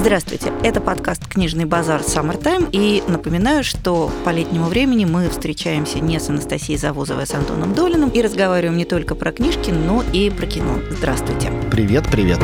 Здравствуйте, это подкаст «Книжный базар Summertime» и напоминаю, что по летнему времени мы встречаемся не с Анастасией Завозовой, а с Антоном Долиным и разговариваем не только про книжки, но и про кино. Здравствуйте. Привет, привет.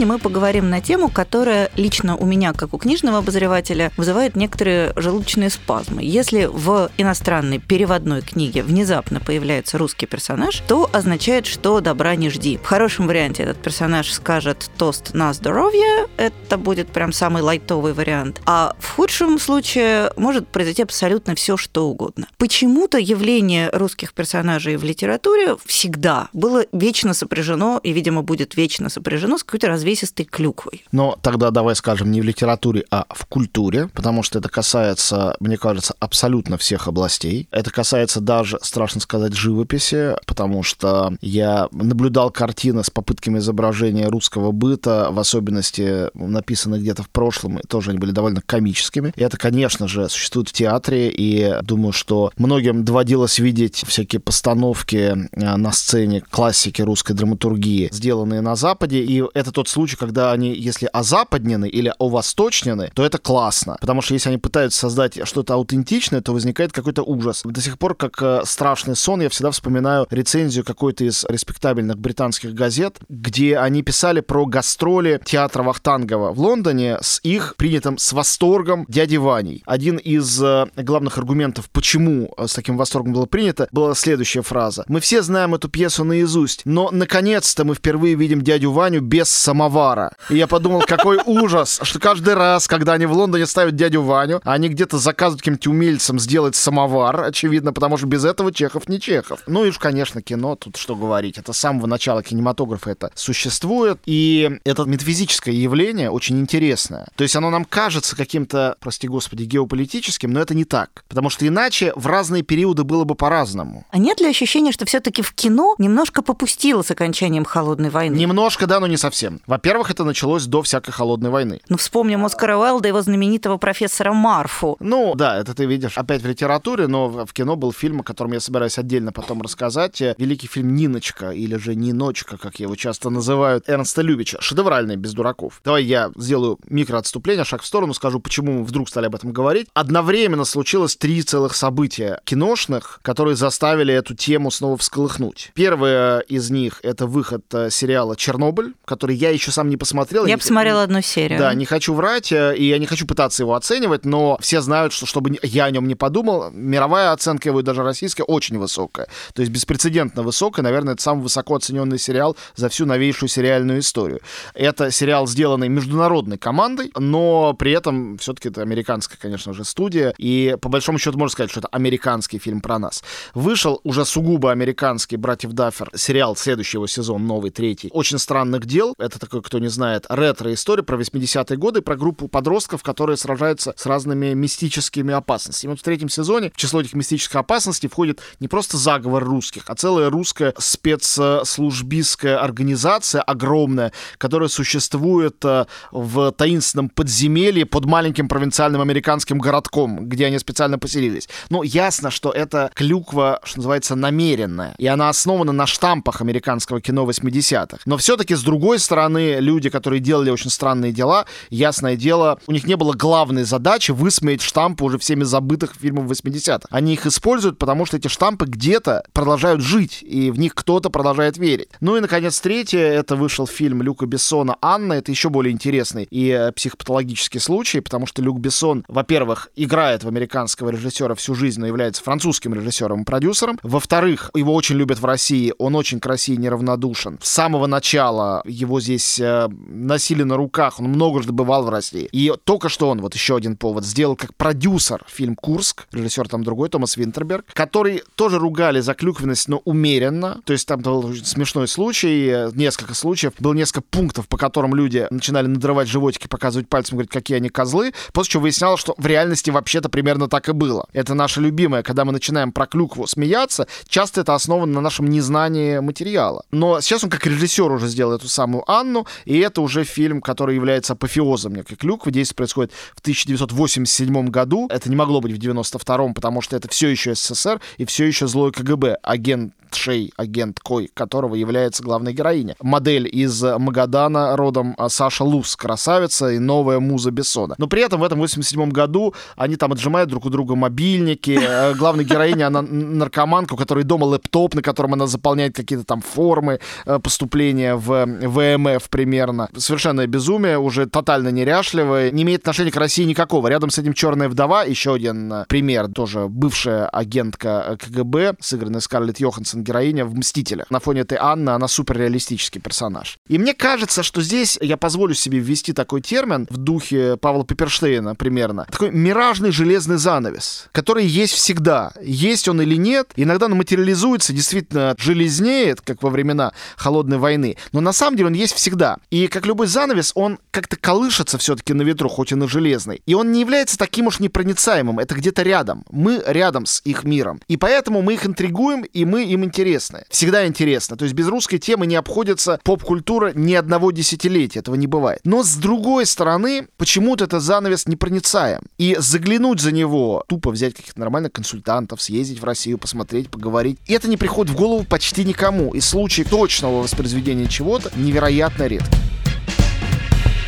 Сегодня мы поговорим на тему, которая лично у меня, как у книжного обозревателя, вызывает некоторые желудочные спазмы. Если в иностранной переводной книге внезапно появляется русский персонаж, то означает, что добра не жди. В хорошем варианте этот персонаж скажет тост на здоровье, это будет прям самый лайтовый вариант. А в худшем случае может произойти абсолютно все, что угодно. Почему-то явление русских персонажей в литературе всегда было вечно сопряжено и, видимо, будет вечно сопряжено с какой-то развесистой клюквой. Но тогда давай скажем не в литературе, а в культуре, потому что это касается, мне кажется, абсолютно всех областей. Это касается даже, страшно сказать, живописи, потому что я наблюдал картины с попытками изображения русского быта, в особенности написанные где-то в прошлом, и тоже они были довольно комическими. И это, конечно же, существует в театре, и думаю, что многим доводилось видеть всякие постановки э, на сцене классики русской драматургии, сделанные на Западе, и это тот случай, когда они, если озападнены или овосточнены, то это классно. Потому что если они пытаются создать что-то аутентичное, то возникает какой-то ужас. До сих пор, как э, страшный сон, я всегда вспоминаю рецензию какой-то из респектабельных британских газет, где они писали про гастроли театра Вахтангова в Лондоне с их принятым с восторгом дяди Ваней. Один из э, главных аргументов, почему э, с таким восторгом было принято, была следующая фраза. Мы все знаем эту пьесу наизусть, но наконец-то мы впервые видим дядю Ваню без самовара. И я подумал, какой ужас, что каждый раз, когда они в Лондоне ставят дядю Ваню, они где-то заказывают каким-то умельцам сделать самовар, очевидно, потому что без этого Чехов не Чехов. Ну и уж, конечно, кино, тут что говорить. Это с самого начала кинематографа это существует. И это метафизическое явление очень интересное. То есть оно нам кажется каким-то, прости господи, геополитическим, но это не так. Потому что иначе в разные периоды было бы по-разному. А нет ли ощущения, что все-таки в кино немножко попустило с окончанием холодной войны? Немножко, да, но не совсем. Во-первых, это началось до всякой холодной войны. Ну, вспомним Оскара Уайлда, его знаменитого профессора Марфу. Ну, да, это ты видишь опять в литературе, но в кино был фильм, о котором я собираюсь отдельно потом рассказать. Великий фильм «Ниночка» или же «Ниночка», как его часто называют, Эрнста Любича. Шедевральный, без дураков. Давай я сделаю микроотступление, шаг в сторону, скажу, почему мы вдруг стали об этом говорить. Одновременно случилось три целых события киношных, которые заставили эту тему снова всколыхнуть. Первое из них — это выход э, сериала «Чернобыль», который я еще сам не посмотрел. Я посмотрела одну серию. Да, не хочу врать, э, и я не хочу пытаться его оценивать, но все знают, что чтобы я о нем не подумал, мировая оценка его даже российская очень высокая. То есть беспрецедентно высокая. Наверное, это самый высоко оцененный сериал за всю новейшую сериальную историю. Это сериал, сделанный международной командой, но при этом все-таки это американская, конечно же, студия. И по большому счету можно сказать, что это американский фильм про нас. Вышел уже сугубо американский «Братьев Даффер» сериал, следующий его сезон, новый, третий. «Очень странных дел». Это такой, кто не знает, ретро-история про 80-е годы, про группу подростков, которые сражаются с разными мистическими опасностями. Вот в третьем сезоне в число этих мистических опасностей входит не просто заговор русских, а целая русская спецслужбистская организация огромная, которая существует э, в таинственном подземелье под маленьким провинциальным американским городком, где они специально поселились. Ну, ясно, что это клюква, что называется, намеренная, и она основана на штампах американского кино 80-х. Но все-таки, с другой стороны, люди, которые делали очень странные дела, ясное дело, у них не было главной задачи высмеять штампы уже всеми забытых фильмов 80-х. Они их используют, потому что эти штампы где-то продолжают жить, и в них кто-то продолжает верить. Ну и, наконец, третье, это вышел фильм Люка Бессона «Анна». Это еще более интересный и э, психопатологический случай, потому что Люк Бессон, во-первых, играет в американского режиссера всю жизнь, но является французским режиссером и продюсером. Во-вторых, его очень любят в России, он очень красив и неравнодушен. С самого начала его здесь э, носили на руках, он много же бывал в России. И только что он, вот еще один повод, сделал как продюсер фильм «Курск», режиссер там другой, Томас Винтерберг, который тоже ругали за клюквенность, но умеренно. То есть там был смешной случай, несколько случаев, было несколько пунктов, по которым люди начинали надрывать животики, показывать пальцем, говорить, какие они козлы, после чего выяснялось, что в реальности вообще-то примерно так и было. Это наше любимое, когда мы начинаем про клюкву смеяться, часто это основано на нашем незнании материала. Но сейчас он как режиссер уже сделал эту самую Анну, и это уже фильм, который является апофеозом некой клюквы. Действие происходит в 1987 году. Это не могло быть в 92-м, потому что это все еще СССР и все еще злой КГБ. Агент младшей агенткой, которого является главная героиня. Модель из Магадана, родом а, Саша Лус, красавица и новая муза Бессона. Но при этом в этом 87 году они там отжимают друг у друга мобильники. Э, главная героиня, она наркоманка, у которой дома лэптоп, на котором она заполняет какие-то там формы э, поступления в ВМФ примерно. Совершенное безумие, уже тотально неряшливое, не имеет отношения к России никакого. Рядом с этим «Черная вдова», еще один э, пример, тоже бывшая агентка КГБ, сыгранная Скарлетт Йоханссон, героиня в «Мстителях». На фоне этой Анны она суперреалистический персонаж. И мне кажется, что здесь я позволю себе ввести такой термин в духе Павла Пепперштейна примерно. Такой миражный железный занавес, который есть всегда. Есть он или нет, иногда он материализуется, действительно железнеет, как во времена Холодной войны, но на самом деле он есть всегда. И как любой занавес, он как-то колышется все-таки на ветру, хоть и на железный. И он не является таким уж непроницаемым, это где-то рядом. Мы рядом с их миром. И поэтому мы их интригуем, и мы им интересны. Всегда интересно. То есть без русской темы не обходится поп-культура ни одного десятилетия. Этого не бывает. Но с другой стороны, почему-то этот занавес непроницаем. И заглянуть за него, тупо взять каких-то нормальных консультантов, съездить в Россию, посмотреть, поговорить. Это не приходит в голову почти никому. И случай точного воспроизведения чего-то невероятно редкий.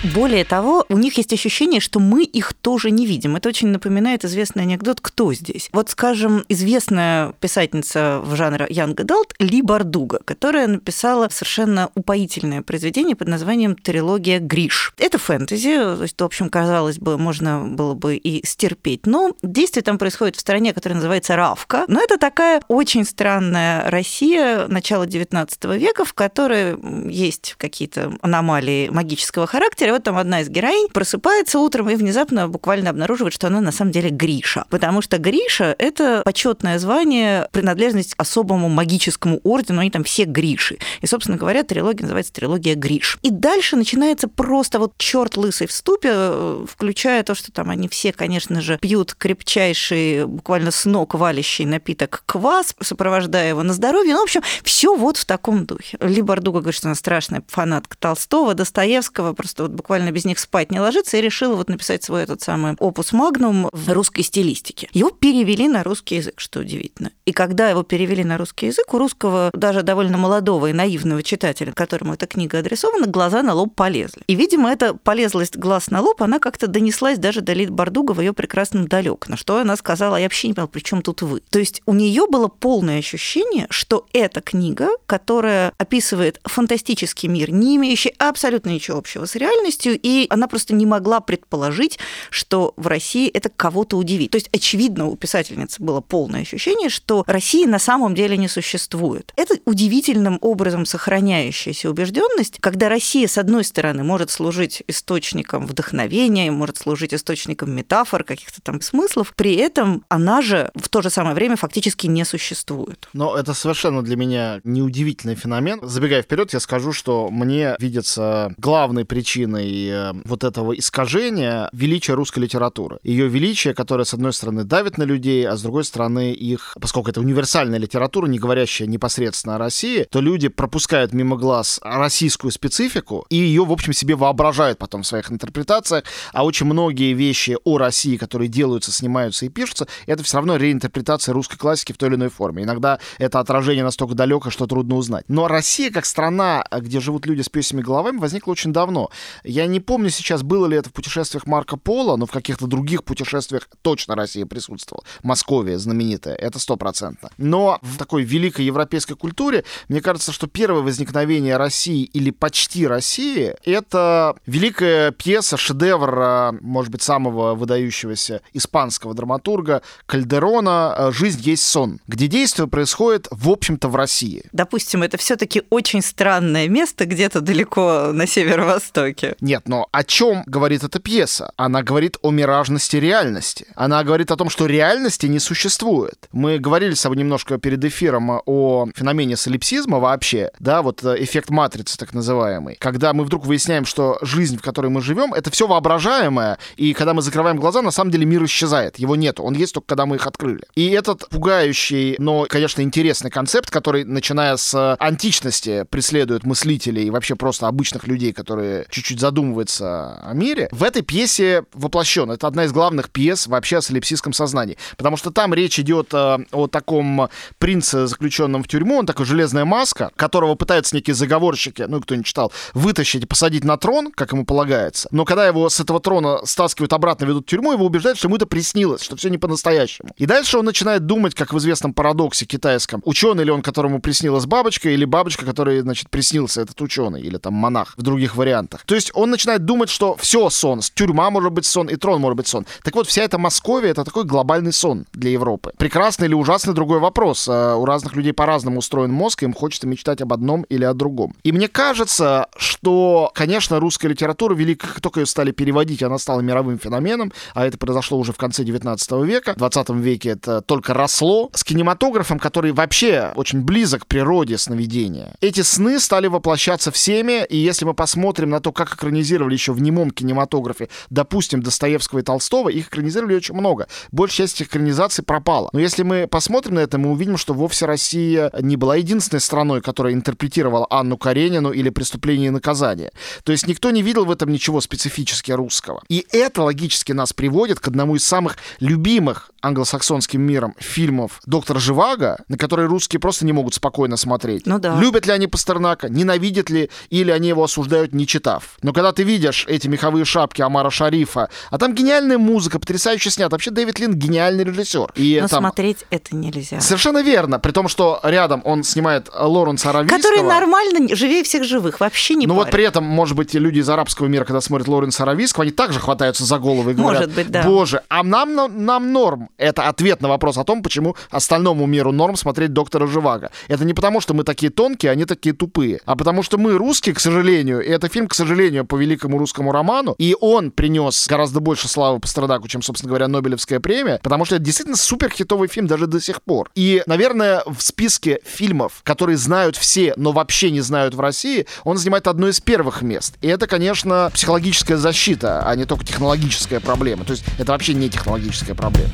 Более того, у них есть ощущение, что мы их тоже не видим. Это очень напоминает известный анекдот «Кто здесь?». Вот, скажем, известная писательница в жанре Young Adult Ли Бардуга, которая написала совершенно упоительное произведение под названием «Трилогия Гриш». Это фэнтези, то есть, в общем, казалось бы, можно было бы и стерпеть, но действие там происходит в стране, которая называется Равка. Но это такая очень странная Россия начала XIX века, в которой есть какие-то аномалии магического характера, вот там одна из героинь просыпается утром и внезапно буквально обнаруживает, что она на самом деле Гриша. Потому что Гриша — это почетное звание, принадлежность особому магическому ордену, они там все Гриши. И, собственно говоря, трилогия называется трилогия Гриш. И дальше начинается просто вот черт лысый в ступе, э, включая то, что там они все, конечно же, пьют крепчайший, буквально с ног валящий напиток квас, сопровождая его на здоровье. Ну, в общем, все вот в таком духе. Ли Бардуга говорит, что она страшная фанатка Толстого, Достоевского, просто вот буквально без них спать не ложится, и решила вот написать свой этот самый опус магнум в русской стилистике. Его перевели на русский язык, что удивительно. И когда его перевели на русский язык, у русского даже довольно молодого и наивного читателя, которому эта книга адресована, глаза на лоб полезли. И, видимо, эта полезлость глаз на лоб, она как-то донеслась даже до Лид Бардуга в ее прекрасном далек, на что она сказала, я вообще не поняла, при чем тут вы? То есть у нее было полное ощущение, что эта книга, которая описывает фантастический мир, не имеющий абсолютно ничего общего с реальностью, реальностью, и она просто не могла предположить, что в России это кого-то удивит. То есть, очевидно, у писательницы было полное ощущение, что России на самом деле не существует. Это удивительным образом сохраняющаяся убежденность, когда Россия, с одной стороны, может служить источником вдохновения, может служить источником метафор, каких-то там смыслов, при этом она же в то же самое время фактически не существует. Но это совершенно для меня неудивительный феномен. Забегая вперед, я скажу, что мне видится главной причиной причиной э, вот этого искажения величия русской литературы. Ее величие, которое, с одной стороны, давит на людей, а с другой стороны, их, поскольку это универсальная литература, не говорящая непосредственно о России, то люди пропускают мимо глаз российскую специфику и ее, в общем, себе воображают потом в своих интерпретациях, а очень многие вещи о России, которые делаются, снимаются и пишутся, это все равно реинтерпретация русской классики в той или иной форме. Иногда это отражение настолько далеко, что трудно узнать. Но Россия, как страна, где живут люди с песями головами, возникла очень давно. Я не помню сейчас, было ли это в путешествиях Марка Пола, но в каких-то других путешествиях точно Россия присутствовала. Московия знаменитая, это стопроцентно. Но в такой великой европейской культуре, мне кажется, что первое возникновение России или почти России — это великая пьеса, шедевр, а, может быть, самого выдающегося испанского драматурга Кальдерона а, «Жизнь есть сон», где действие происходит, в общем-то, в России. Допустим, это все таки очень странное место где-то далеко на северо-востоке. Нет, но о чем говорит эта пьеса? Она говорит о миражности реальности. Она говорит о том, что реальности не существует. Мы говорили с тобой немножко перед эфиром о феномене солипсизма вообще, да, вот э, эффект матрицы так называемый. Когда мы вдруг выясняем, что жизнь, в которой мы живем, это все воображаемое, и когда мы закрываем глаза, на самом деле мир исчезает. Его нет, он есть только когда мы их открыли. И этот пугающий, но, конечно, интересный концепт, который, начиная с античности, преследует мыслителей и вообще просто обычных людей, которые чуть-чуть задумывается о мире, в этой пьесе воплощен. Это одна из главных пьес вообще о солипсистском сознании. Потому что там речь идет э, о таком принце, заключенном в тюрьму, он такой железная маска, которого пытаются некие заговорщики, ну, кто не читал, вытащить и посадить на трон, как ему полагается. Но когда его с этого трона стаскивают обратно, ведут в тюрьму, его убеждают, что ему это приснилось, что все не по-настоящему. И дальше он начинает думать, как в известном парадоксе китайском, ученый ли он, которому приснилась бабочка, или бабочка, которой, значит, приснился этот ученый, или там монах в других вариантах. То есть он начинает думать, что все сон, тюрьма может быть сон, и трон может быть сон. Так вот, вся эта Московия — это такой глобальный сон для Европы. Прекрасный или ужасный другой вопрос. А, у разных людей по-разному устроен мозг, им хочется мечтать об одном или о другом. И мне кажется, что, конечно, русская литература велика, как только ее стали переводить, она стала мировым феноменом, а это произошло уже в конце 19 века. В 20 веке это только росло. С кинематографом, который вообще очень близок к природе сновидения. Эти сны стали воплощаться всеми, и если мы посмотрим на то, как экранизировали еще в немом кинематографе, допустим, Достоевского и Толстого, их экранизировали очень много. Большая часть этих экранизаций пропала. Но если мы посмотрим на это, мы увидим, что вовсе Россия не была единственной страной, которая интерпретировала Анну Каренину или «Преступление и наказание». То есть никто не видел в этом ничего специфически русского. И это логически нас приводит к одному из самых любимых англосаксонским миром фильмов «Доктор Живаго», на которые русские просто не могут спокойно смотреть. Ну да. Любят ли они Пастернака, ненавидят ли, или они его осуждают, не читав. Но когда ты видишь эти меховые шапки Амара Шарифа, а там гениальная музыка, потрясающе снят. Вообще Дэвид Лин гениальный режиссер. И Но там... смотреть это нельзя. Совершенно верно. При том, что рядом он снимает Лоренса Аравийского. Который нормально, живее всех живых, вообще не Ну вот при этом, может быть, люди из арабского мира, когда смотрят Лоренса Аравийского, они также хватаются за головы и говорят, Может быть, да. боже, а нам, нам, нам норм. Это ответ на вопрос о том, почему остальному миру норм смотреть доктора Живаго. Это не потому, что мы такие тонкие, они такие тупые, а потому что мы русские, к сожалению, и это фильм, к сожалению, по великому русскому роману, и он принес гораздо больше славы Пастернаку, чем, собственно говоря, Нобелевская премия, потому что это действительно супер хитовый фильм даже до сих пор. И, наверное, в списке фильмов, которые знают все, но вообще не знают в России, он занимает одно из первых мест. И это, конечно, психологическая защита, а не только технологическая проблема. То есть это вообще не технологическая проблема.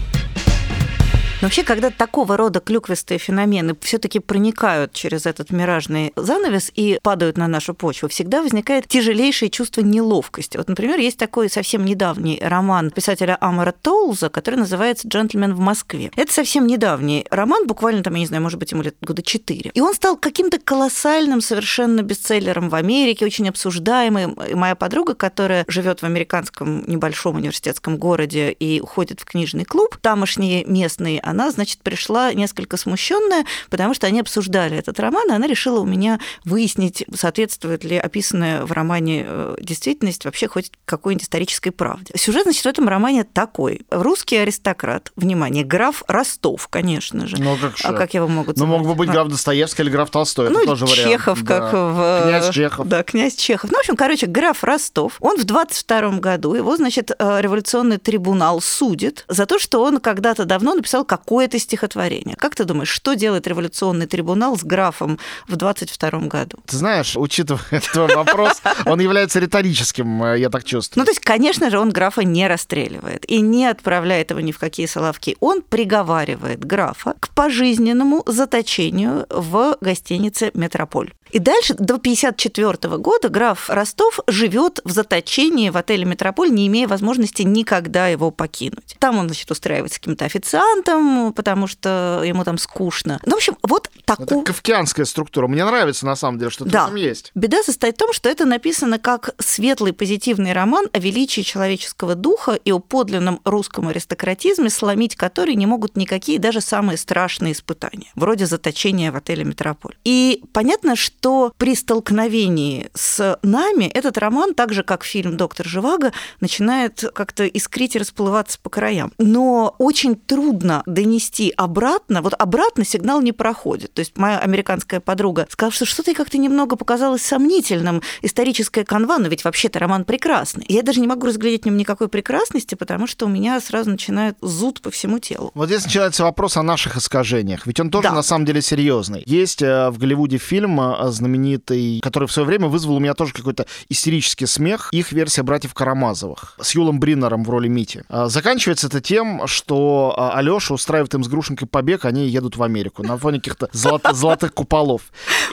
Вообще, когда такого рода клюквистые феномены все-таки проникают через этот миражный занавес и падают на нашу почву, всегда возникает тяжелейшее чувство неловкости. Вот, например, есть такой совсем недавний роман писателя Амара Тоулза, который называется «Джентльмен в Москве». Это совсем недавний роман, буквально там, я не знаю, может быть, ему лет года четыре. И он стал каким-то колоссальным совершенно бестселлером в Америке, очень обсуждаемым. И моя подруга, которая живет в американском небольшом университетском городе и ходит в книжный клуб, тамошние местные она, значит, пришла несколько смущенная, потому что они обсуждали этот роман, и она решила у меня выяснить, соответствует ли описанная в романе э, действительность вообще хоть какой-нибудь исторической правде. Сюжет, значит, в этом романе такой. Русский аристократ, внимание, граф Ростов, конечно же. Ну, как же. А как его могут Ну, мог бы быть А, граф Достоевский или граф Толстой. ну, это тоже вариант. Чехов, как Да. в... Князь Чехов. Да, князь Чехов. Ну, в общем, короче, граф Ростов, он в 22 году, его, значит, э, революционный трибунал судит за то, что он когда-то давно написал какое-то стихотворение. Как ты думаешь, что делает революционный трибунал с графом в 22 году? Ты знаешь, учитывая твой вопрос, он является риторическим, э, я так чувствую. Ну, то есть, конечно же, он графа не расстреливает и не отправляет его ни в какие соловки. Он приговаривает графа к пожизненному заточению в гостинице «Метрополь». И дальше до 1954 года граф Ростов живет в заточении в отеле «Метрополь», не имея возможности никогда его покинуть. Там он, значит, устраивается каким-то официантом, потому что ему там скучно. Ну, в общем, вот Это такой... кавкианская структура. Мне нравится, на самом деле, что это Да. там есть. Беда состоит в том, что это написано как светлый позитивный роман о величии человеческого духа и о подлинном русском аристократизме, сломить который не могут никакие даже самые страшные испытания, вроде заточения в отеле «Метрополь». И понятно, что при столкновении с нами этот роман, так же как фильм «Доктор Живаго», начинает как-то искрить и расплываться по краям. Но очень трудно донести обратно, вот обратно сигнал не проходит. То есть моя американская подруга сказала, что что-то как-то немного показалось сомнительным, историческая канва, но ведь вообще-то роман прекрасный. Я даже не могу разглядеть в нем никакой прекрасности, потому что у меня сразу начинает зуд по всему телу. Вот здесь начинается вопрос о наших искажениях. Ведь он тоже Да. на самом деле серьезный. Есть э, в Голливуде фильм э, знаменитый, который в свое время вызвал у меня тоже какой-то истерический смех. Их версия братьев Карамазовых с Юлом Бриннером в роли Мити. Э, Заканчивается это тем, что Алеша устраивает им с Грушенкой побег, они едут в Америку на фоне каких-то золот- золотых куполов.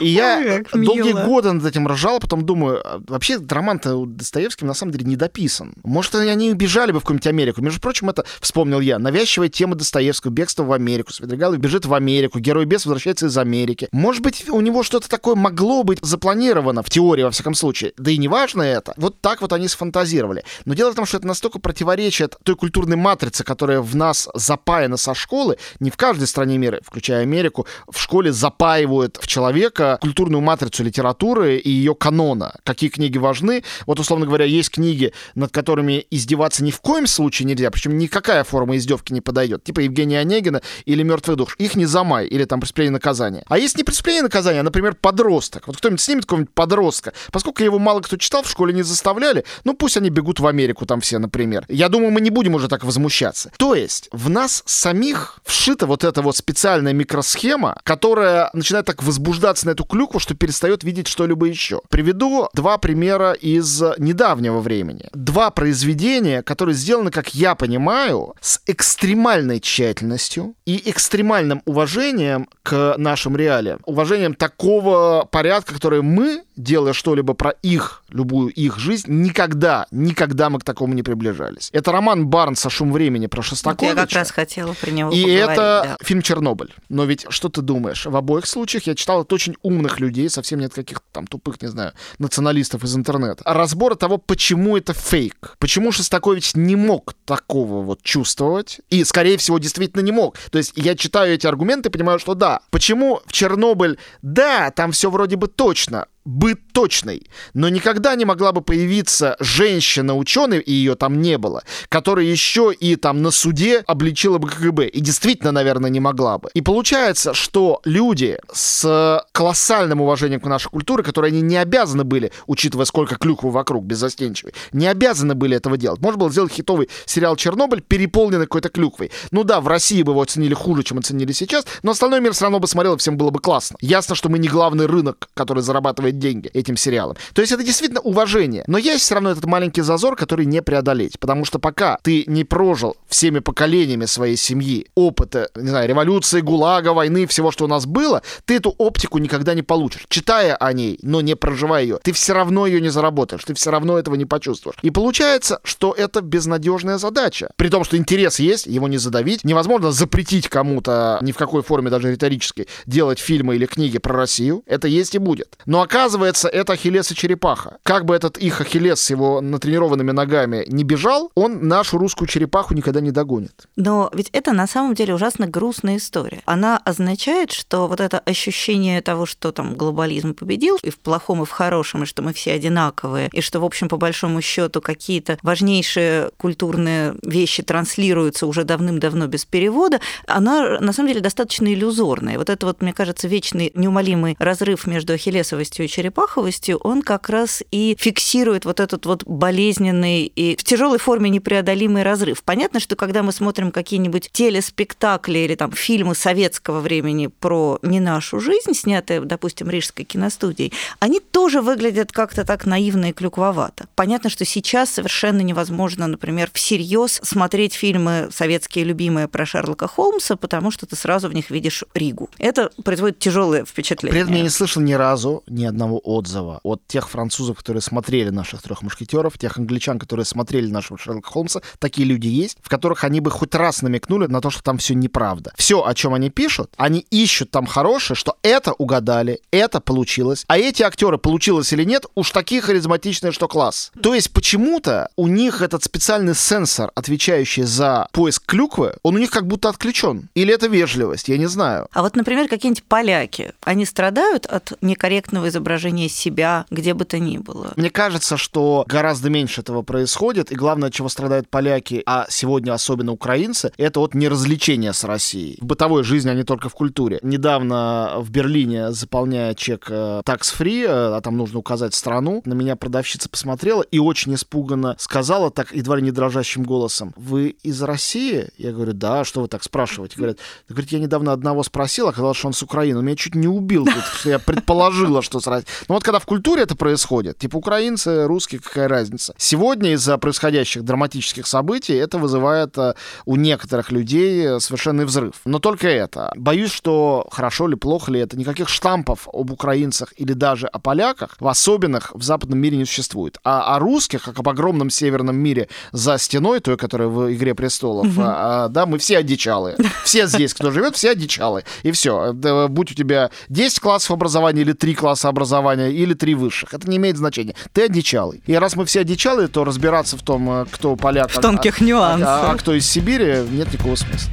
И я долгие годы над этим ржал, потом думаю, а вообще роман-то у Достоевского на самом деле не дописан. Может, они бежали бы в какую-нибудь Америку. Между прочим, это, вспомнил я, навязчивая тема Достоевского, бегство в Америку. Свидригайлов бежит в Америку, герой без возвращается из Америки. Может быть, у него что-то такое могло быть запланировано, в теории, во всяком случае. Да и не важно это. Вот так вот они сфантазировали. Но дело в том, что это настолько противоречит той культурной матрице, которая в нас запаяна со школы. Не в каждой стране мира, включая Америку, в школе запаивают в человека культурную матрицу литературы и ее канона. Какие книги важны. Вот, условно говоря, есть книги, над которыми издеваться ни в коем случае нельзя, причем никакая форма издевки не подойдет. Типа Евгения Онегина или «Мертвый душ». Их не замай, или там «Преступление и наказание». А есть не «Преступление и наказание», а, например, «Подросток». Вот кто-нибудь снимет какого-нибудь подростка. Поскольку его мало кто читал, в школе не заставляли, ну пусть они бегут в Америку там все, например. Я думаю, мы не будем уже так возмущаться. То есть в нас самих вшита вот эта вот специальная микросхема, которая начинает так возбуждаться на эту клюкву, что перестает видеть что-либо еще. Приведу два примера из недавнего времени. Два произведения, которые сделаны, как я понимаю, с экстремальной тщательностью и экстремальным уважением к нашим реалиям. Уважением такого порядка, который мы, делая что-либо про их, любую их жизнь, никогда, никогда мы к такому не приближались. Это роман Барнса «Шум времени» про Шостаковича. Вот я как раз хотела про него И это да. фильм «Чернобыль». Но ведь что ты думаешь? В обоих случаях я читал от очень умных людей, совсем нет каких-то там тупых, не знаю, националистов из интернета. Разбора того, почему это фейк. Почему Шостакович не мог такого вот чувствовать. И, скорее всего, действительно не мог. То есть я читаю эти аргументы и понимаю, что да. Почему в Чернобыль, да, там все вроде бы точно, быть точной, но никогда не могла бы появиться женщина-ученый, и ее там не было, которая еще и там на суде обличила бы КГБ. И действительно, наверное, не могла бы. И получается, что люди с колоссальным уважением к нашей культуре, которые они не обязаны были, учитывая, сколько клюквы вокруг, беззастенчивой, не обязаны были этого делать. Можно было сделать хитовый сериал «Чернобыль», переполненный какой-то клюквой. Ну да, в России бы его оценили хуже, чем оценили сейчас, но остальной мир все равно бы смотрел, и всем было бы классно. Ясно, что мы не главный рынок, который зарабатывает деньги этим сериалом. То есть это действительно уважение. Но есть все равно этот маленький зазор, который не преодолеть. Потому что пока ты не прожил всеми поколениями своей семьи опыта, не знаю, революции, ГУЛАГа, войны, всего, что у нас было, ты эту оптику никогда не получишь. Читая о ней, но не проживая ее, ты все равно ее не заработаешь, ты все равно этого не почувствуешь. И получается, что это безнадежная задача. При том, что интерес есть, его не задавить. Невозможно запретить кому-то, ни в какой форме, даже риторической, делать фильмы или книги про Россию. Это есть и будет. Но оказывается, это Ахиллес и черепаха. Как бы этот их Ахиллес с его натренированными ногами не бежал, он нашу русскую черепаху никогда не догонит. Но ведь это на самом деле ужасно грустная история. Она означает, что вот это ощущение того, что там глобализм победил и в плохом, и в хорошем, и что мы все одинаковые, и что, в общем, по большому счету какие-то важнейшие культурные вещи транслируются уже давным-давно без перевода, она на самом деле достаточно иллюзорная. Вот это вот, мне кажется, вечный неумолимый разрыв между ахиллесовостью и черепаховостью, он как раз и фиксирует вот этот вот болезненный и в тяжелой форме непреодолимый разрыв. Понятно, что когда мы смотрим какие-нибудь телеспектакли или там фильмы советского времени про не нашу жизнь, снятые, допустим, Рижской киностудией, они тоже выглядят как-то так наивно и клюквовато. Понятно, что сейчас совершенно невозможно, например, всерьез смотреть фильмы советские любимые про Шерлока Холмса, потому что ты сразу в них видишь Ригу. Это производит тяжелое впечатление. При этом я не слышал ни разу ни одного отзыва от тех французов, которые смотрели наших трех мушкетеров, тех англичан, которые смотрели нашего Шерлока Холмса. Такие люди есть, в которых они бы хоть раз намекнули на то, что там все неправда. Все, о чем они пишут, они ищут там хорошее, что это угадали, это получилось, а эти актеры получилось или нет, уж такие харизматичные, что класс. То есть почему-то у них этот специальный сенсор, отвечающий за поиск клюквы, он у них как будто отключен. Или это вежливость, я не знаю. А вот, например, какие-нибудь поляки, они страдают от некорректного изображения себя, где бы то ни было? Мне кажется, что гораздо меньше этого происходит, и главное, чего страдают поляки, а сегодня особенно украинцы, это от неразвлечения с Россией. В бытовой жизни, а не только в культуре. Недавно в Берлине, заполняя чек э, tax-free, э, а там нужно указать страну, на меня продавщица посмотрела и очень испуганно сказала, так едва ли не дрожащим голосом, «Вы из России?» Я говорю, «Да, что вы так спрашиваете?» Говорят, говорит, я недавно одного спросил, оказалось, что он с Украины. Меня чуть не убил, я предположила, что с Ну вот когда в культуре это происходит, типа украинцы, русские, какая разница? Сегодня из-за происходящих драматических событий это вызывает э, у некоторых людей совершенный взрыв. Но только это. Боюсь, что хорошо ли, плохо ли это, никаких штампов об украинцах или даже о поляках в особенных в западном мире не существует. А о русских, как об огромном северном мире за стеной, той, которая в «Игре престолов», mm-hmm. а, да, мы все одичалые. Все здесь, кто живет, все одичалые. И все. Будь у тебя 10 классов образования или 3 класса образования, или 3 высших. Это не имеет значения. Ты одичалый. И раз мы все одичалые, то разбираться в том, э, кто поляк, в тонких а, нюансах. А, а, а кто из Сибири, нет никакого смысла.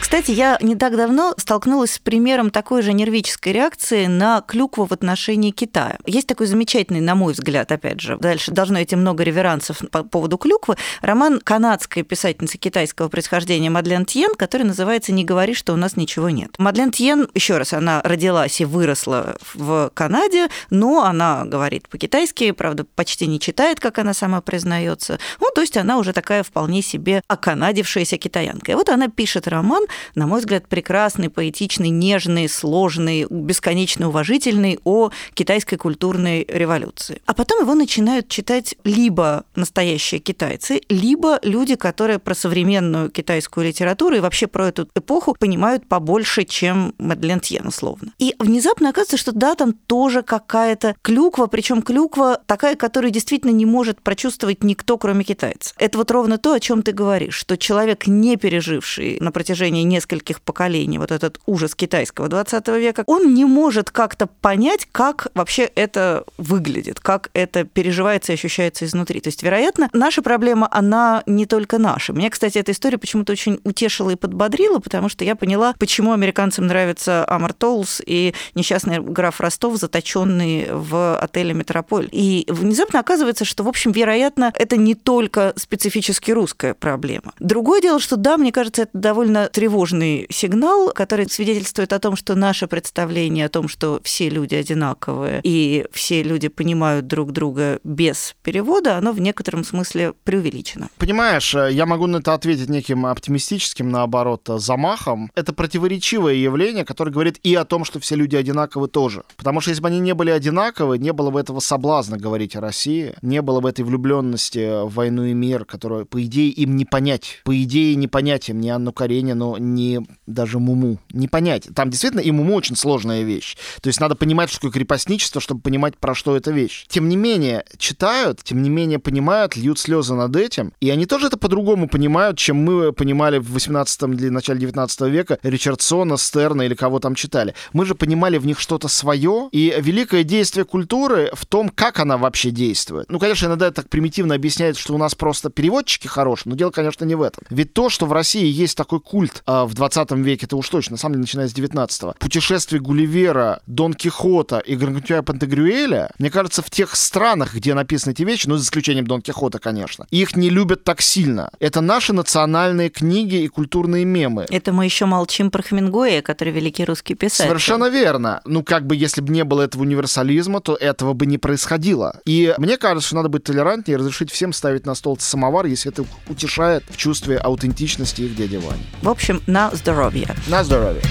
Кстати, я не так давно столкнулась с примером такой же нервической реакции на клюкву в отношении Китая. Есть такой замечательный, на мой взгляд, опять же, дальше должно идти много реверансов по поводу клюквы, роман канадской писательницы китайского происхождения Мадлен Тьен, который называется «Не говори, что у нас ничего нет». Мадлен Тьен, еще раз, она родилась и выросла в Канаде, но она говорит по-китайски, правда, почти не читает, как она сама признается. Ну, то есть она уже такая вполне себе оканадившаяся китаянка. И вот она пишет роман, на мой взгляд, прекрасный, поэтичный, нежный, сложный, бесконечно уважительный о китайской культурной революции. А потом его начинают читать либо настоящие китайцы, либо люди, которые про современную китайскую литературу и вообще про эту эпоху понимают побольше, чем Мадлен Тьен, условно. И внезапно оказывается, что да, там тоже какая-то клюква, причем клюква такая, которую действительно не может прочувствовать никто, кроме китайцев. Это вот ровно то, о чем ты говоришь, что человек, не переживший на протяжении нескольких поколений вот этот ужас китайского 20 века, он не может как-то понять, как вообще это выглядит, как это переживается и ощущается изнутри. То есть, вероятно, наша проблема, она не только наша. Меня, кстати, эта история почему-то очень утешила и подбодрила, потому что я поняла, почему американцам нравится Амар Толс и несчастный граф Ростов, заточенный в отеле «Метрополь». И внезапно оказывается, что, в общем, вероятно, это не только специфически русская проблема. Другое дело, что да, мне кажется, это довольно тревожно тревожный сигнал, который свидетельствует о том, что наше представление о том, что все люди одинаковые и все люди понимают друг друга без перевода, оно в некотором смысле преувеличено. Понимаешь, э, я могу на это ответить неким оптимистическим, наоборот, э, замахом. Это противоречивое явление, которое говорит и о том, что все люди одинаковы тоже. Потому что если бы они не были одинаковы, не было бы этого соблазна говорить о России, не было бы этой влюбленности в войну и мир, которую, по идее, им не понять. По идее, не понять им ни Анну Каренину, не даже Муму. Не понять. Там действительно и Муму очень сложная вещь. То есть надо понимать, что такое крепостничество, чтобы понимать, про что эта вещь. Тем не менее, читают, тем не менее понимают, льют слезы над этим. И они тоже это по-другому понимают, чем мы понимали в 18 или начале 19 века Ричардсона, Стерна или кого там читали. Мы же понимали в них что-то свое, и великое действие культуры в том, как она вообще действует. Ну, конечно, иногда так примитивно объясняет, что у нас просто переводчики хорошие, но дело, конечно, не в этом. Ведь то, что в России есть такой культ в 20 веке, это уж точно, на самом деле, начиная с 19-го. Путешествие Гулливера, Дон Кихота и Грангутюя Пантагрюэля, мне кажется, в тех странах, где написаны эти вещи, ну, за исключением Дон Кихота, конечно, их не любят так сильно. Это наши национальные книги и культурные мемы. Это мы еще молчим про Хемингуэя, который великий русский писатель. Совершенно верно. Ну, как бы, если бы не было этого универсализма, то этого бы не происходило. И мне кажется, что надо быть толерантнее и разрешить всем ставить на стол самовар, если это утешает в чувстве аутентичности их дяди Вани. В общем, на здоровье. На здоровье.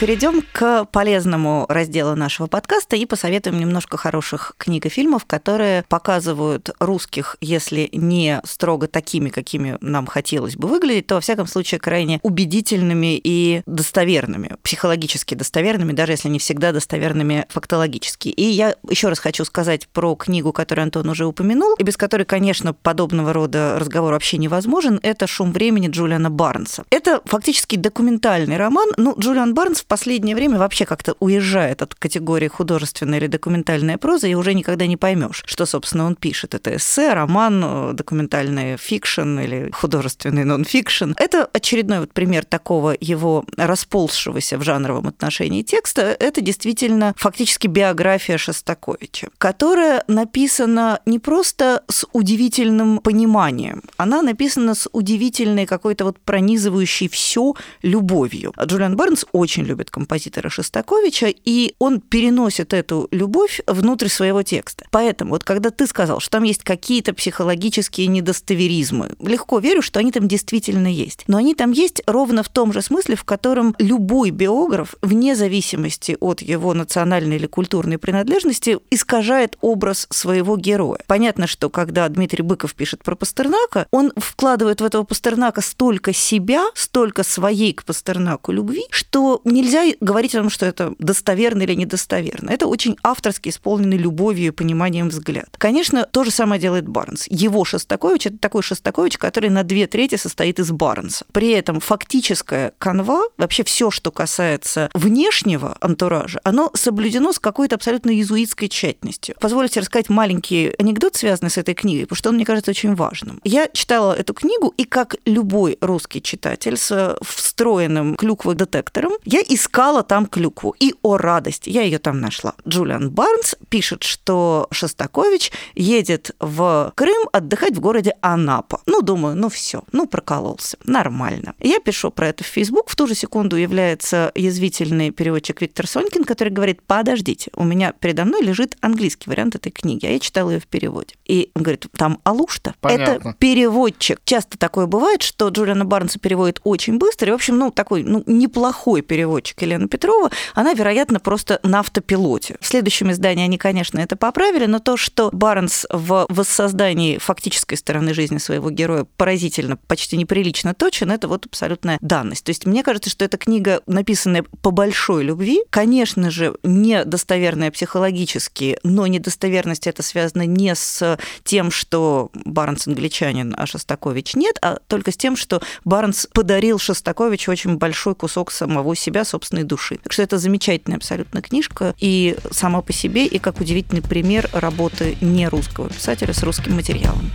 Перейдем к полезному разделу нашего подкаста и посоветуем немножко хороших книг и фильмов, которые показывают русских, если не строго такими, какими нам хотелось бы выглядеть, то, во всяком случае, крайне убедительными и достоверными, психологически достоверными, даже если не всегда достоверными фактологически. И я еще раз хочу сказать про книгу, которую Антон уже упомянул, и без которой, конечно, подобного рода разговор вообще невозможен. Это «Шум времени» Джулиана Барнса. Это фактически документальный роман. Ну, Джулиан Барнс последнее время вообще как-то уезжает от категории художественная или документальная проза, и уже никогда не поймешь, что, собственно, он пишет. Это эссе, роман, документальный фикшн или художественный нон-фикшн. Это очередной вот пример такого его расползшегося в жанровом отношении текста. Это действительно фактически биография Шостаковича, которая написана не просто с удивительным пониманием, она написана с удивительной какой-то вот пронизывающей все любовью. Джулиан Барнс очень любит любит композитора Шостаковича, и он переносит эту любовь внутрь своего текста. Поэтому вот когда ты сказал, что там есть какие-то психологические недостоверизмы, легко верю, что они там действительно есть. Но они там есть ровно в том же смысле, в котором любой биограф, вне зависимости от его национальной или культурной принадлежности, искажает образ своего героя. Понятно, что когда Дмитрий Быков пишет про Пастернака, он вкладывает в этого Пастернака столько себя, столько своей к Пастернаку любви, что нельзя говорить о том, что это достоверно или недостоверно. Это очень авторски исполненный любовью и пониманием взгляд. Конечно, то же самое делает Барнс. Его Шостакович – это такой Шостакович, который на две трети состоит из Барнса. При этом фактическая канва, вообще все, что касается внешнего антуража, оно соблюдено с какой-то абсолютно иезуитской тщательностью. Позвольте рассказать маленький анекдот, связанный с этой книгой, потому что он, мне кажется, очень важным. Я читала эту книгу, и как любой русский читатель с встроенным клюквой-детектором, я искала там клюкву. И, о радость, я ее там нашла. Джулиан Барнс пишет, что Шостакович едет в Крым отдыхать в городе Анапа. Ну, думаю, ну все, ну прокололся, нормально. Я пишу про это в Facebook, в ту же секунду является язвительный переводчик Виктор Сонькин, который говорит, подождите, у меня передо мной лежит английский вариант этой книги, а я читала ее в переводе. И он говорит, там Алушта. Это переводчик. Часто такое бывает, что Джулиана Барнса переводит очень быстро, и, в общем, ну, такой ну, неплохой переводчик Елена Петрова, она, вероятно, просто на автопилоте. В следующем издании они, конечно, это поправили, но то, что Барнс в воссоздании фактической стороны жизни своего героя поразительно, почти неприлично точен, это вот абсолютная данность. То есть мне кажется, что эта книга, написанная по большой любви, конечно же, недостоверная психологически, но недостоверность это связано не с тем, что Барнс англичанин, а Шостакович нет, а только с тем, что Барнс подарил Шостаковичу очень большой кусок самого себя, собственной души. Так что это замечательная абсолютно книжка и сама по себе, и как удивительный пример работы не русского писателя с русским материалом.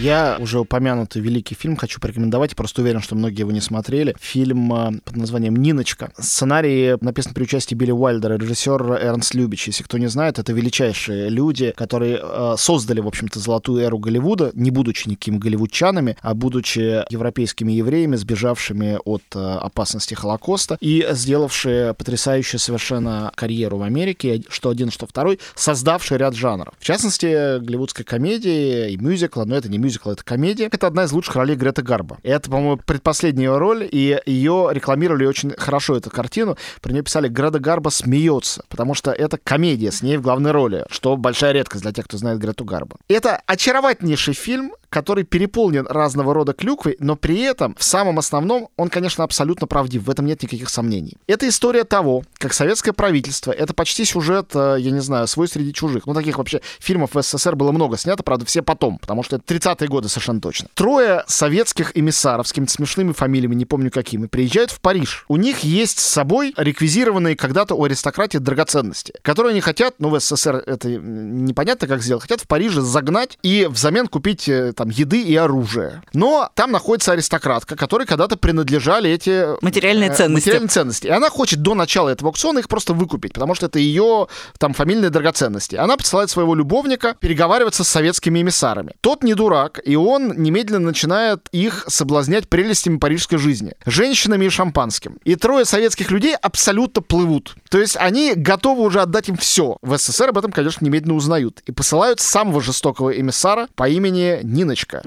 Я уже упомянутый великий фильм хочу порекомендовать, просто уверен, что многие его не смотрели. Фильм э, под названием «Ниночка». Сценарий написан при участии Билли Уайлдера, режиссер Эрнст Любич. Если кто не знает, это величайшие люди, которые э, создали, в общем-то, золотую эру Голливуда, не будучи никакими голливудчанами, а будучи европейскими евреями, сбежавшими от э, опасности Холокоста и сделавшие потрясающую совершенно карьеру в Америке, что один, что второй, создавшие ряд жанров. В частности, голливудской комедии и мюзикла, но это не мюзикл, это комедия. Это одна из лучших ролей Греты Гарба. Это, по-моему, предпоследняя роль, и ее рекламировали очень хорошо, эту картину. Про нее писали «Грета Гарба смеется», потому что это комедия с ней в главной роли, что большая редкость для тех, кто знает Грету Гарба. Это очаровательнейший фильм, который переполнен разного рода клюквой, но при этом в самом основном он, конечно, абсолютно правдив, в этом нет никаких сомнений. Это история того, как советское правительство, это почти сюжет, э, я не знаю, свой среди чужих. Ну, таких вообще фильмов в СССР было много снято, правда, все потом, потому что это 30-е годы совершенно точно. Трое советских эмиссаров с какими-то смешными фамилиями, не помню какими, приезжают в Париж. У них есть с собой реквизированные когда-то у аристократии драгоценности, которые они хотят, ну, в СССР это непонятно как сделать, хотят в Париже загнать и взамен купить э, там еды и оружия. Но там находится аристократка, которой когда-то принадлежали эти материальные э, ценности. Материальные ценности. И она хочет до начала этого аукциона их просто выкупить, потому что это ее там фамильные драгоценности. Она посылает своего любовника переговариваться с советскими эмиссарами. Тот не дурак, и он немедленно начинает их соблазнять прелестями парижской жизни, женщинами и шампанским. И трое советских людей абсолютно плывут. То есть они готовы уже отдать им все. В СССР об этом, конечно, немедленно узнают. И посылают самого жестокого эмиссара по имени Нина Ниночка.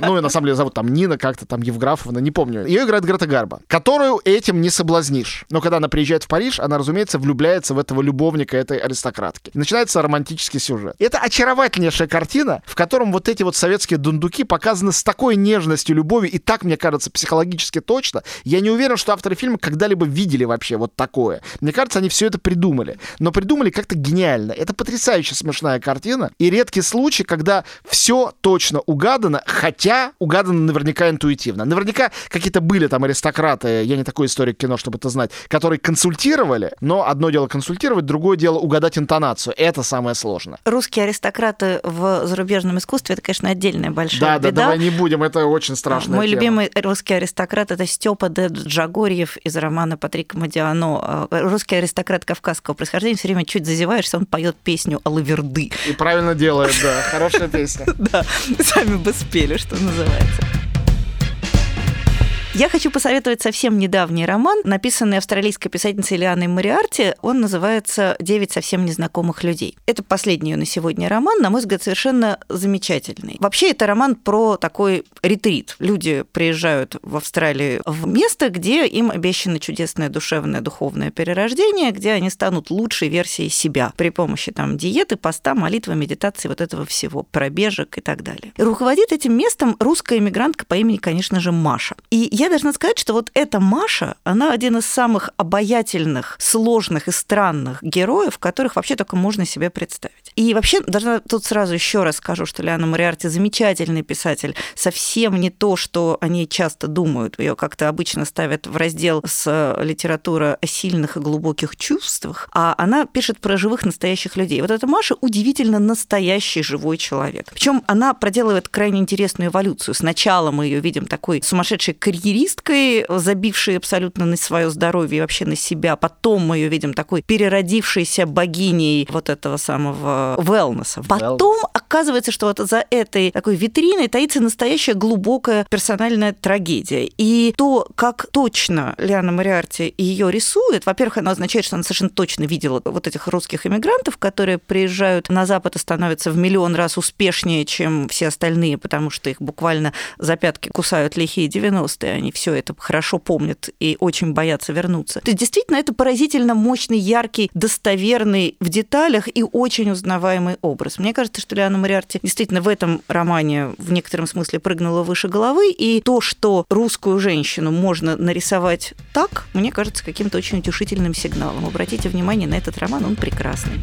Ну, и на самом деле зовут там Нина как-то, там Евграфовна, не помню. Ее играет Грета Гарба, которую этим не соблазнишь. Но когда она приезжает в Париж, она, разумеется, влюбляется в этого любовника этой аристократки. Начинается романтический сюжет. Это очаровательнейшая картина, в котором вот эти вот советские дундуки показаны с такой нежностью, любовью, и так, мне кажется, психологически точно. Я не уверен, что авторы фильма когда-либо видели вообще вот такое. Мне кажется, они все это придумали. Но придумали как-то гениально. Это потрясающе смешная картина. И редкий случай, когда все точно угадано, хотя угадано наверняка интуитивно. Наверняка какие-то были там аристократы, я не такой историк кино, чтобы это знать, которые консультировали, но одно дело консультировать, другое дело угадать интонацию. Это самое сложное. Русские аристократы в зарубежном искусстве, это, конечно, отдельная большая да, беда. Да, давай не будем, это очень страшно. Мой тема. любимый русский аристократ это Степа Д. Джагорьев из романа Патрика Мадиано. Русский аристократ кавказского происхождения все время чуть зазеваешься, он поет песню Алаверды. И правильно делает, да. Хорошая песня. Да, сами бы спели, что называется. Я хочу посоветовать совсем недавний роман, написанный австралийской писательницей Лианой Мариарти. Он называется «Девять совсем незнакомых людей». Это последний ее на сегодня роман, на мой взгляд, совершенно замечательный. Вообще, это роман про такой ретрит. Люди приезжают в Австралию в место, где им обещано чудесное душевное духовное перерождение, где они станут лучшей версией себя при помощи там диеты, поста, молитвы, медитации, вот этого всего, пробежек и так далее. Руководит этим местом русская иммигрантка по имени, конечно же, Маша. И я должна сказать, что вот эта Маша, она один из самых обаятельных, сложных и странных героев, которых вообще только можно себе представить. И вообще, должна тут сразу еще раз скажу, что Лиана Мариарти замечательный писатель, совсем не то, что они часто думают. Ее как-то обычно ставят в раздел с литература о сильных и глубоких чувствах, а она пишет про живых настоящих людей. Вот эта Маша удивительно настоящий живой человек. Причем она проделывает крайне интересную эволюцию. Сначала мы ее видим такой сумасшедшей карьеристкой, забившей абсолютно на свое здоровье и вообще на себя. Потом мы ее видим такой переродившейся богиней вот этого самого wellness. Потом оказывается, что вот за этой такой витриной таится настоящая глубокая персональная трагедия. И то, как точно Лиана Мариарти ее рисует, во-первых, она означает, что она совершенно точно видела вот этих русских иммигрантов, которые приезжают на Запад и становятся в миллион раз успешнее, чем все остальные, потому что их буквально за пятки кусают лихие 90-е, они все это хорошо помнят и очень боятся вернуться. То есть действительно это поразительно мощный, яркий, достоверный в деталях и очень узнаваемый образ. Мне кажется, что Лиана Мариарти действительно в этом романе в некотором смысле прыгнула выше головы, и то, что русскую женщину можно нарисовать так, мне кажется каким-то очень утешительным сигналом. Обратите внимание на этот роман, он прекрасный.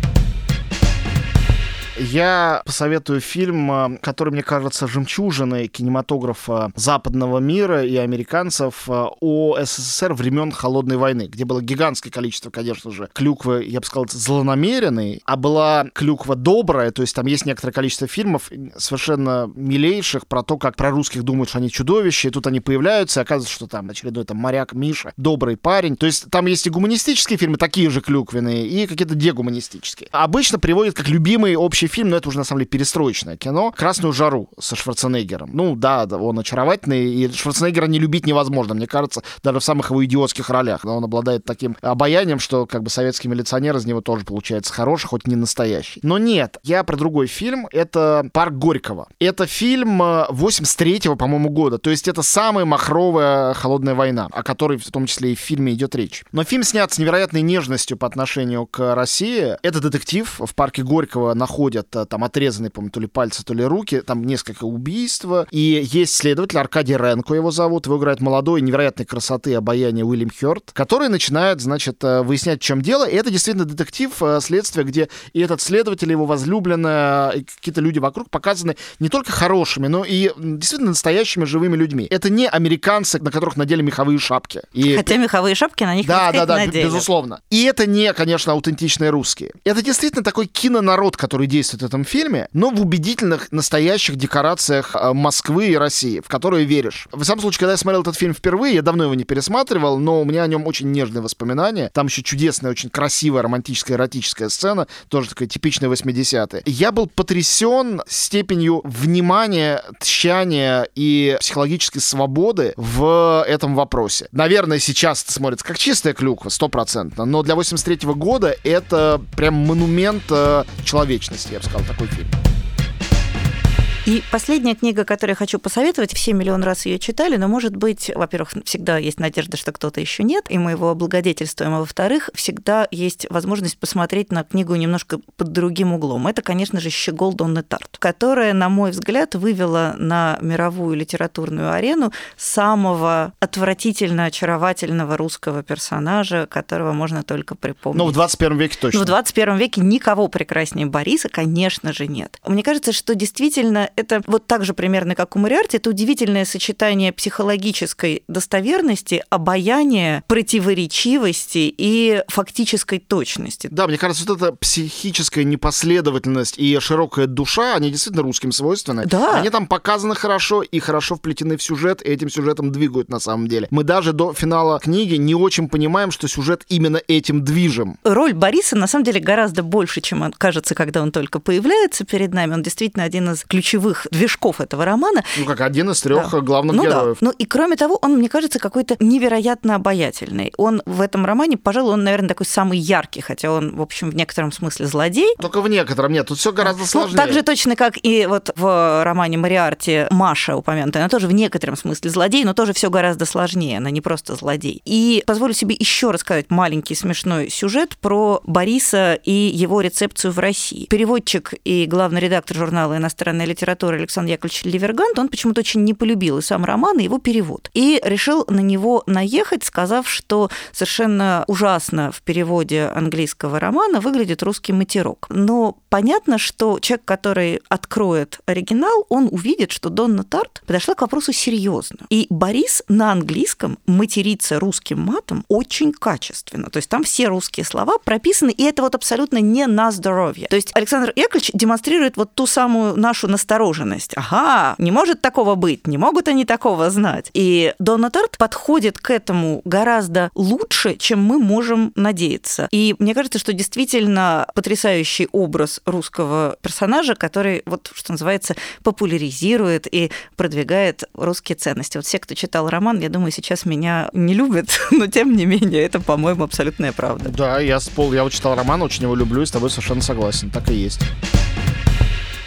Я посоветую фильм, э, который, мне кажется, жемчужиной кинематографа западного мира и американцев э, о СССР времен Холодной войны, где было гигантское количество, конечно же, клюквы, я бы сказал, злонамеренной, а была клюква добрая, то есть там есть некоторое количество фильмов совершенно милейших про то, как про русских думают, что они чудовища, и тут они появляются, и оказывается, что там очередной там моряк Миша, добрый парень. То есть там есть и гуманистические фильмы, такие же клюквенные, и какие-то дегуманистические. Обычно приводят как любимый общий следующий фильм, но это уже на самом деле перестроечное кино, «Красную жару» со Шварценеггером. Ну да, он очаровательный, и Шварценеггера не любить невозможно, мне кажется, даже в самых его идиотских ролях. Но он обладает таким обаянием, что как бы советский милиционер из него тоже получается хороший, хоть не настоящий. Но нет, я про другой фильм, это «Парк Горького». Это фильм 83-го, э, по-моему, года, то есть это самая махровая холодная война, о которой в том числе и в фильме идет речь. Но фильм снят с невероятной нежностью по отношению к России. Это детектив в парке Горького находит находят э, там отрезанные, по-моему, то ли пальцы, то ли руки, там несколько убийств. И есть следователь, Аркадий Ренко его зовут, его играет молодой, невероятной красоты обаяния Уильям Хёрд, который начинает, значит, э, выяснять, в чем дело. И это действительно детектив, э, следствие, где и этот следователь, его возлюбленная, и какие-то люди вокруг показаны не только хорошими, но и действительно настоящими живыми людьми. Это не американцы, на которых надели меховые шапки. И... Хотя меховые шапки на них да, да, да, надели. безусловно. И это не, конечно, аутентичные русские. Это действительно такой кинонарод, который действует действует в этом фильме, но в убедительных, настоящих декорациях э, Москвы и России, в которые веришь. В самом случае, когда я смотрел этот фильм впервые, я давно его не пересматривал, но у меня о нем очень нежные воспоминания. Там еще чудесная, очень красивая романтическая, эротическая сцена, тоже такая типичная 80-е. Я был потрясен степенью внимания, тщания и психологической свободы в этом вопросе. Наверное, сейчас это смотрится как чистая клюква, стопроцентно, но для 83 -го года это прям монумент э, человечности я бы сказал, такой фильм. И последняя книга, которую я хочу посоветовать, все миллион раз ее читали, но, может быть, во-первых, всегда есть надежда, что кто-то еще нет, и мы его облагодетельствуем, а во-вторых, всегда есть возможность посмотреть на книгу немножко под другим углом. Это, конечно же, «Щегол Донны Тарт», которая, на мой взгляд, вывела на мировую литературную арену самого отвратительно очаровательного русского персонажа, которого можно только припомнить. Ну, в 21 веке точно. Ну, в 21 веке никого прекраснее Бориса, конечно же, нет. Мне кажется, что действительно это вот так же примерно, как у Мариарти, это удивительное сочетание психологической достоверности, обаяния, противоречивости и фактической точности. Да, мне кажется, вот эта психическая непоследовательность и широкая душа, они действительно русским свойственны. Да. Они там показаны хорошо и хорошо вплетены в сюжет, и этим сюжетом двигают на самом деле. Мы даже до финала книги не очень понимаем, что сюжет именно этим движем. Роль Бориса на самом деле гораздо больше, чем он кажется, когда он только появляется перед нами. Он действительно один из ключевых ключевых движков этого романа. Ну, как один из трех да. главных ну, героев. Да. Ну и кроме того, он, мне кажется, какой-то невероятно обаятельный. Он в этом романе, пожалуй, он, наверное, такой самый яркий, хотя он, в общем, в некотором смысле злодей. Только в некотором нет, тут все гораздо ну, сложнее. Ну, так же точно, как и вот в романе Мариарти Маша упомянутая, она тоже в некотором смысле злодей, но тоже все гораздо сложнее, она не просто злодей. И позволю себе еще рассказать маленький смешной сюжет про Бориса и его рецепцию в России. Переводчик и главный редактор журнала «Иностранная литература» Александр Яковлевич Ливергант, он почему-то очень не полюбил и сам роман, и его перевод. И решил на него наехать, сказав, что совершенно ужасно в переводе английского романа выглядит русский матерок. Но понятно, что человек, который откроет оригинал, он увидит, что Донна Тарт подошла к вопросу серьезно. И Борис на английском матерится русским матом очень качественно. То есть там все русские слова прописаны, и это вот абсолютно не на здоровье. То есть Александр Яковлевич демонстрирует вот ту самую нашу настороженность. Ага, не может такого быть, не могут они такого знать. И Донна Тарт подходит к этому гораздо лучше, чем мы можем надеяться. И мне кажется, что действительно потрясающий образ русского персонажа, который, вот что называется, популяризирует и продвигает русские ценности. Вот все, кто читал роман, я думаю, сейчас меня не любят, но тем не менее, это, по-моему, абсолютная правда. Да, я, спол, я вот читал роман, очень его люблю и с тобой совершенно согласен. Так и есть.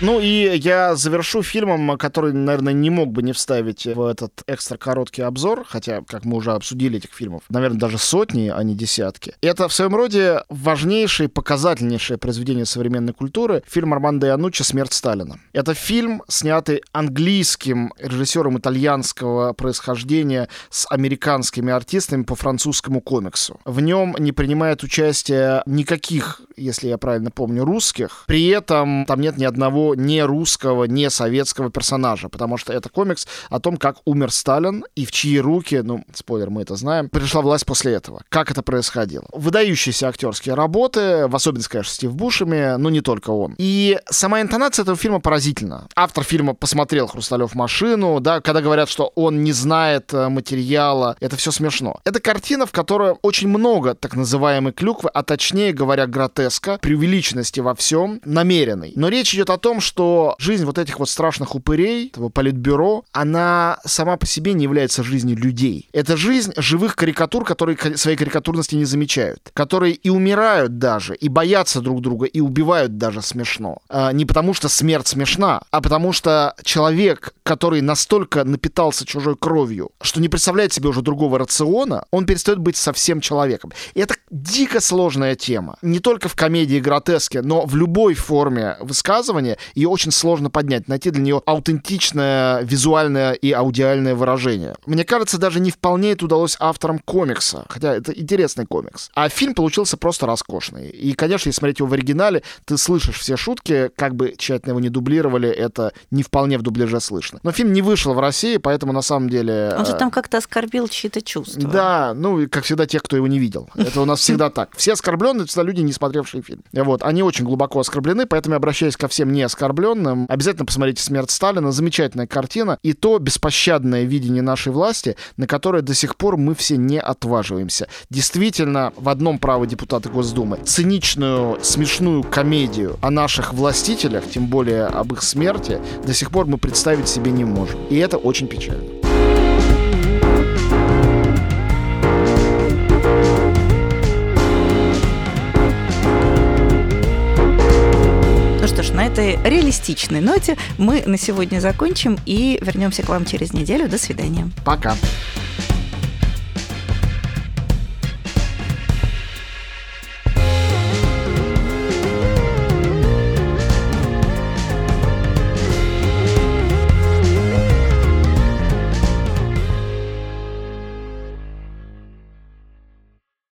Ну и я завершу фильмом, который, наверное, не мог бы не вставить в этот экстра короткий обзор, хотя, как мы уже обсудили этих фильмов, наверное, даже сотни, а не десятки. Это в своем роде важнейшее, показательнейшее произведение современной культуры фильм Армандо Януччи «Смерть Сталина». Это фильм, снятый английским режиссером итальянского происхождения с американскими артистами по французскому комиксу. В нем не принимает участие никаких, если я правильно помню, русских. При этом там нет ни одного не русского, не советского персонажа, потому что это комикс о том, как умер Сталин и в чьи руки, ну, спойлер, мы это знаем, пришла власть после этого. Как это происходило. Выдающиеся актерские работы, в особенности, конечно, Стив Бушами, но не только он. И сама интонация этого фильма поразительна. Автор фильма посмотрел «Хрусталев машину», да, когда говорят, что он не знает э, материала, это все смешно. Это картина, в которой очень много так называемой клюквы, а точнее говоря, гротеска, преувеличенности во всем, намеренной. Но речь идет о том, том, что жизнь вот этих вот страшных упырей, этого политбюро, она сама по себе не является жизнью людей. Это жизнь живых карикатур, которые своей карикатурности не замечают, которые и умирают даже, и боятся друг друга, и убивают даже смешно. А, не потому что смерть смешна, а потому что человек, который настолько напитался чужой кровью, что не представляет себе уже другого рациона, он перестает быть совсем человеком. И это дико сложная тема. Не только в комедии гротеске, но в любой форме высказывания ее очень сложно поднять, найти для нее аутентичное визуальное и аудиальное выражение. Мне кажется, даже не вполне это удалось авторам комикса, хотя это интересный комикс. А фильм получился просто роскошный. И, конечно, если смотреть его в оригинале, ты слышишь все шутки, как бы тщательно его не дублировали, это не вполне в дубляже слышно. Но фильм не вышел в России, поэтому на самом деле... Он же э, там как-то оскорбил чьи-то чувства. Да, ну, как всегда, тех, кто его не видел. Это у нас всегда так. Все оскорбленные, это люди, не смотревшие фильм. Вот, они очень глубоко оскорблены, поэтому я обращаюсь ко всем не оскорбленным. Обязательно посмотрите «Смерть Сталина». Замечательная картина. И то беспощадное видение нашей власти, на которое до сих пор мы все не отваживаемся. Действительно, в одном право депутаты Госдумы. Циничную, смешную комедию о наших властителях, тем более об их смерти, до сих пор мы представить себе не можем. И это очень печально. Этой реалистичной ноте мы на сегодня закончим и вернемся к вам через неделю. До свидания. Пока.